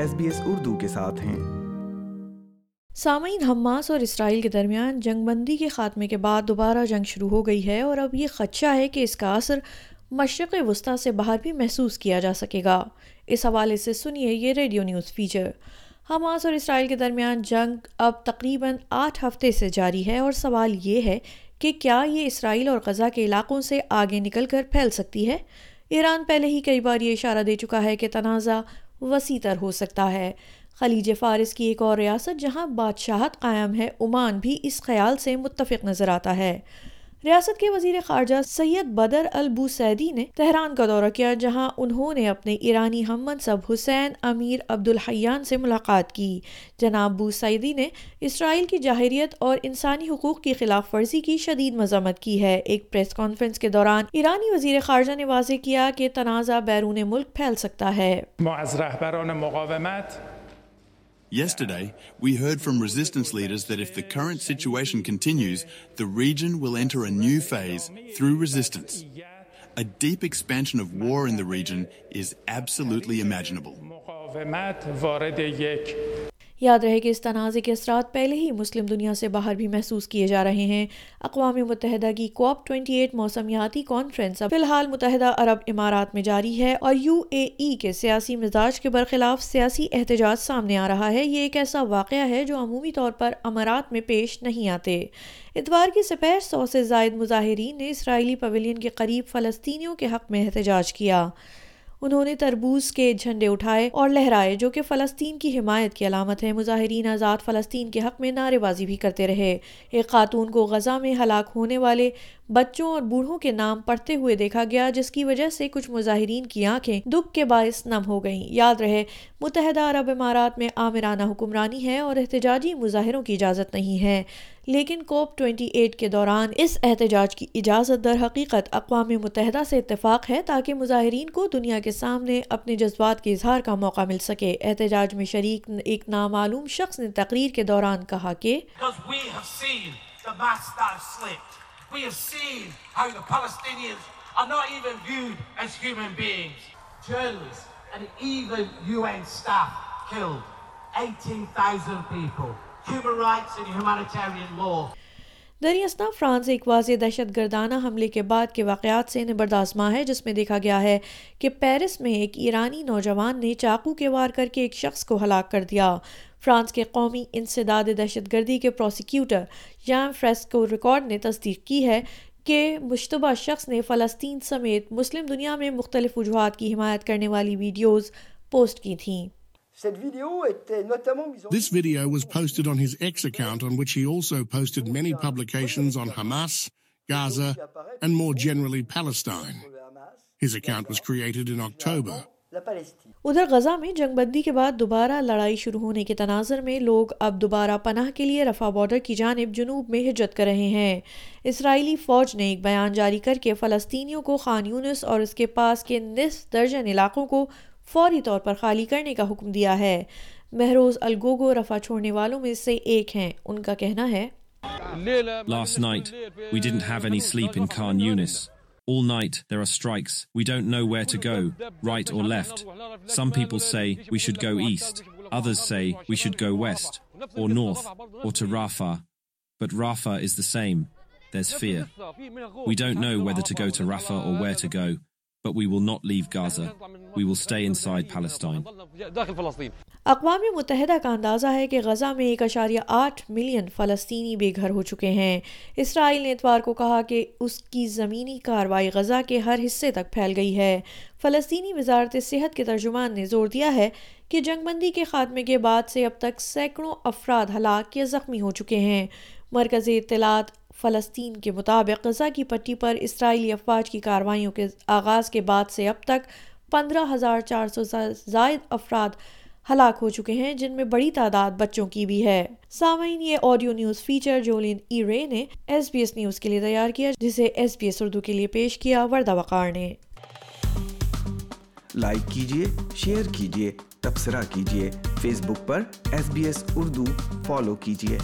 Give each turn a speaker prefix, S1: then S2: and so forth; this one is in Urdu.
S1: ایس بی ایس اردو کے ساتھ ہیں۔
S2: سامعین، حماس اور اسرائیل کے درمیان جنگ بندی کے خاتمے کے بعد دوبارہ جنگ شروع ہو گئی ہے اور اب یہ خدشہ ہے کہ اس کا اثر مشرق وسطی سے باہر بھی محسوس کیا جا سکے گا۔ اس حوالے سے سنیے یہ ریڈیو نیوز فیچر۔ حماس اور اسرائیل کے درمیان جنگ اب تقریباً آٹھ ہفتے سے جاری ہے اور سوال یہ ہے کہ کیا یہ اسرائیل اور غزہ کے علاقوں سے آگے نکل کر پھیل سکتی ہے؟ ایران پہلے ہی کئی بار یہ اشارہ دے چکا ہے کہ تنازع وسیع تر ہو سکتا ہے۔ خلیج فارس کی ایک اور ریاست جہاں بادشاہت قائم ہے، عمان بھی اس خیال سے متفق نظر آتا ہے۔ ریاست کے وزیر خارجہ سید بدر البو سیدی نے تہران کا دورہ کیا جہاں انہوں نے اپنے ایرانی ہم منصب حسین امیر عبد الحیان سے ملاقات کی۔ جناب بو سیدی نے اسرائیل کی جاہریت اور انسانی حقوق کی خلاف ورزی کی شدید مذمت کی ہے۔ ایک پریس کانفرنس کے دوران ایرانی وزیر خارجہ نے واضح کیا کہ تنازع بیرون ملک پھیل سکتا ہے۔
S3: Yesterday, we heard from resistance leaders that if the current situation continues, the region will enter a new phase through resistance. A deep expansion of war in the region is absolutely imaginable.
S2: یاد رہے کہ اس تنازع کے اثرات پہلے ہی مسلم دنیا سے باہر بھی محسوس کیے جا رہے ہیں۔ اقوام متحدہ کی کوپ 28 موسمیاتی کانفرنس فی الحال متحدہ عرب امارات میں جاری ہے اور یو اے ای کے سیاسی مزاج کے برخلاف سیاسی احتجاج سامنے آ رہا ہے۔ یہ ایک ایسا واقعہ ہے جو عمومی طور پر امارات میں پیش نہیں آتے۔ اتوار کی سپہر سو سے زائد مظاہرین نے اسرائیلی پویلین کے قریب فلسطینیوں کے حق میں احتجاج کیا۔ انہوں نے تربوز کے جھنڈے اٹھائے اور لہرائے جو کہ فلسطین کی حمایت کی علامت ہے۔ مظاہرین آزاد فلسطین کے حق میں نعرے بازی بھی کرتے رہے۔ ایک خاتون کو غزہ میں ہلاک ہونے والے بچوں اور بوڑھوں کے نام پڑھتے ہوئے دیکھا گیا، جس کی وجہ سے کچھ مظاہرین کی آنکھیں دکھ کے باعث نم ہو گئیں۔ یاد رہے، متحدہ عرب امارات میں آمرانہ حکمرانی ہے اور احتجاجی مظاہروں کی اجازت نہیں ہے۔ لیکن کوپ 28 کے دوران اس احتجاج کی اجازت در حقیقت اقوام متحدہ سے اتفاق ہے تاکہ مظاہرین کو دنیا کے سامنے اپنے جذبات کے اظہار کا موقع مل سکے احتجاج میں شریک ایک نامعلوم شخص نے تقریر کے دوران کہا کہ and even UN staff killed. 18,000 people. Human rights and humanitarian law. دریاسنا فرانس ایک واضح دہشت گردانہ حملے کے بعد کے واقعات سے نبردازماں ہے، جس میں دیکھا گیا ہے کہ پیرس میں ایک ایرانی نوجوان نے چاقو کے وار کر کے ایک شخص کو ہلاک کر دیا فرانس کے قومی انسداد دہشت گردی کے پروسیکیوٹر جان فریسکو ریکارڈ نے تصدیق کی ہے کہ مشتبہ شخص نے فلسطین سمیت مسلم دنیا میں مختلف وجوہات کی حمایت کرنے والی ویڈیوز پوسٹ کی تھیں
S4: This video was posted on his X account on which he also posted many publications on Hamas, Gaza and more generally Palestine. His account was created in October.
S2: ادھر غزہ میں جنگ بندی کے بعد دوبارہ لڑائی شروع ہونے کے تناظر میں لوگ اب دوبارہ پناہ کے لیے رفع بارڈر کی جانب جنوب میں ہجرت کر رہے ہیں۔ اسرائیلی فوج نے ایک بیان جاری کر کے فلسطینیوں کو خان یونس اور اس کے پاس کے نصف درجن علاقوں کو فوری طور پر خالی کرنے کا حکم دیا ہے مہروز الگوگو رفع چھوڑنے والوں میں سے ایک ہیں ان کا کہنا ہے
S5: Last night, we didn't have any sleep in Khan Yunis. All night there are strikes. We don't know where to go, right or left. Some people say we should go east. Others say we should go west, or north, or to Rafah. But Rafah is the same. There's fear. We don't know whether to go to Rafah or where to go. But we will not leave Gaza. We will stay inside Palestine.
S2: اقوام متحدہ کا اندازہ ہے کہ غزہ میں ایک اشاریہ آٹھ ملین فلسطینی بے گھر ہو چکے ہیں اسرائیل نے اتوار کو کہا کہ اس کی زمینی کاروائی غزہ کے ہر حصے تک پھیل گئی ہے فلسطینی وزارت صحت کے ترجمان نے زور دیا ہے کہ جنگ بندی کے خاتمے کے بعد سے اب تک سینکڑوں افراد ہلاک یا زخمی ہو چکے ہیں مرکزی اطلاعات فلسطین کے مطابق غزہ کی پٹی پر اسرائیلی افواج کی کاروائیوں کے آغاز کے بعد سے اب تک پندرہ ہزار چار سو زائد افراد ہلاک ہو چکے ہیں، جن میں بڑی تعداد بچوں کی بھی ہے۔ سامعین، یہ audio news feature Julian E Ray نے ایس بی ایس نیوز کے لیے تیار کیا، جسے ایس بی ایس اردو کے لیے پیش کیا وردہ وقار نے۔
S1: لائک کیجیے، شیئر کیجیے، تبصرہ کیجیے، فیس بک پر S B S Urdu follow کیجیے۔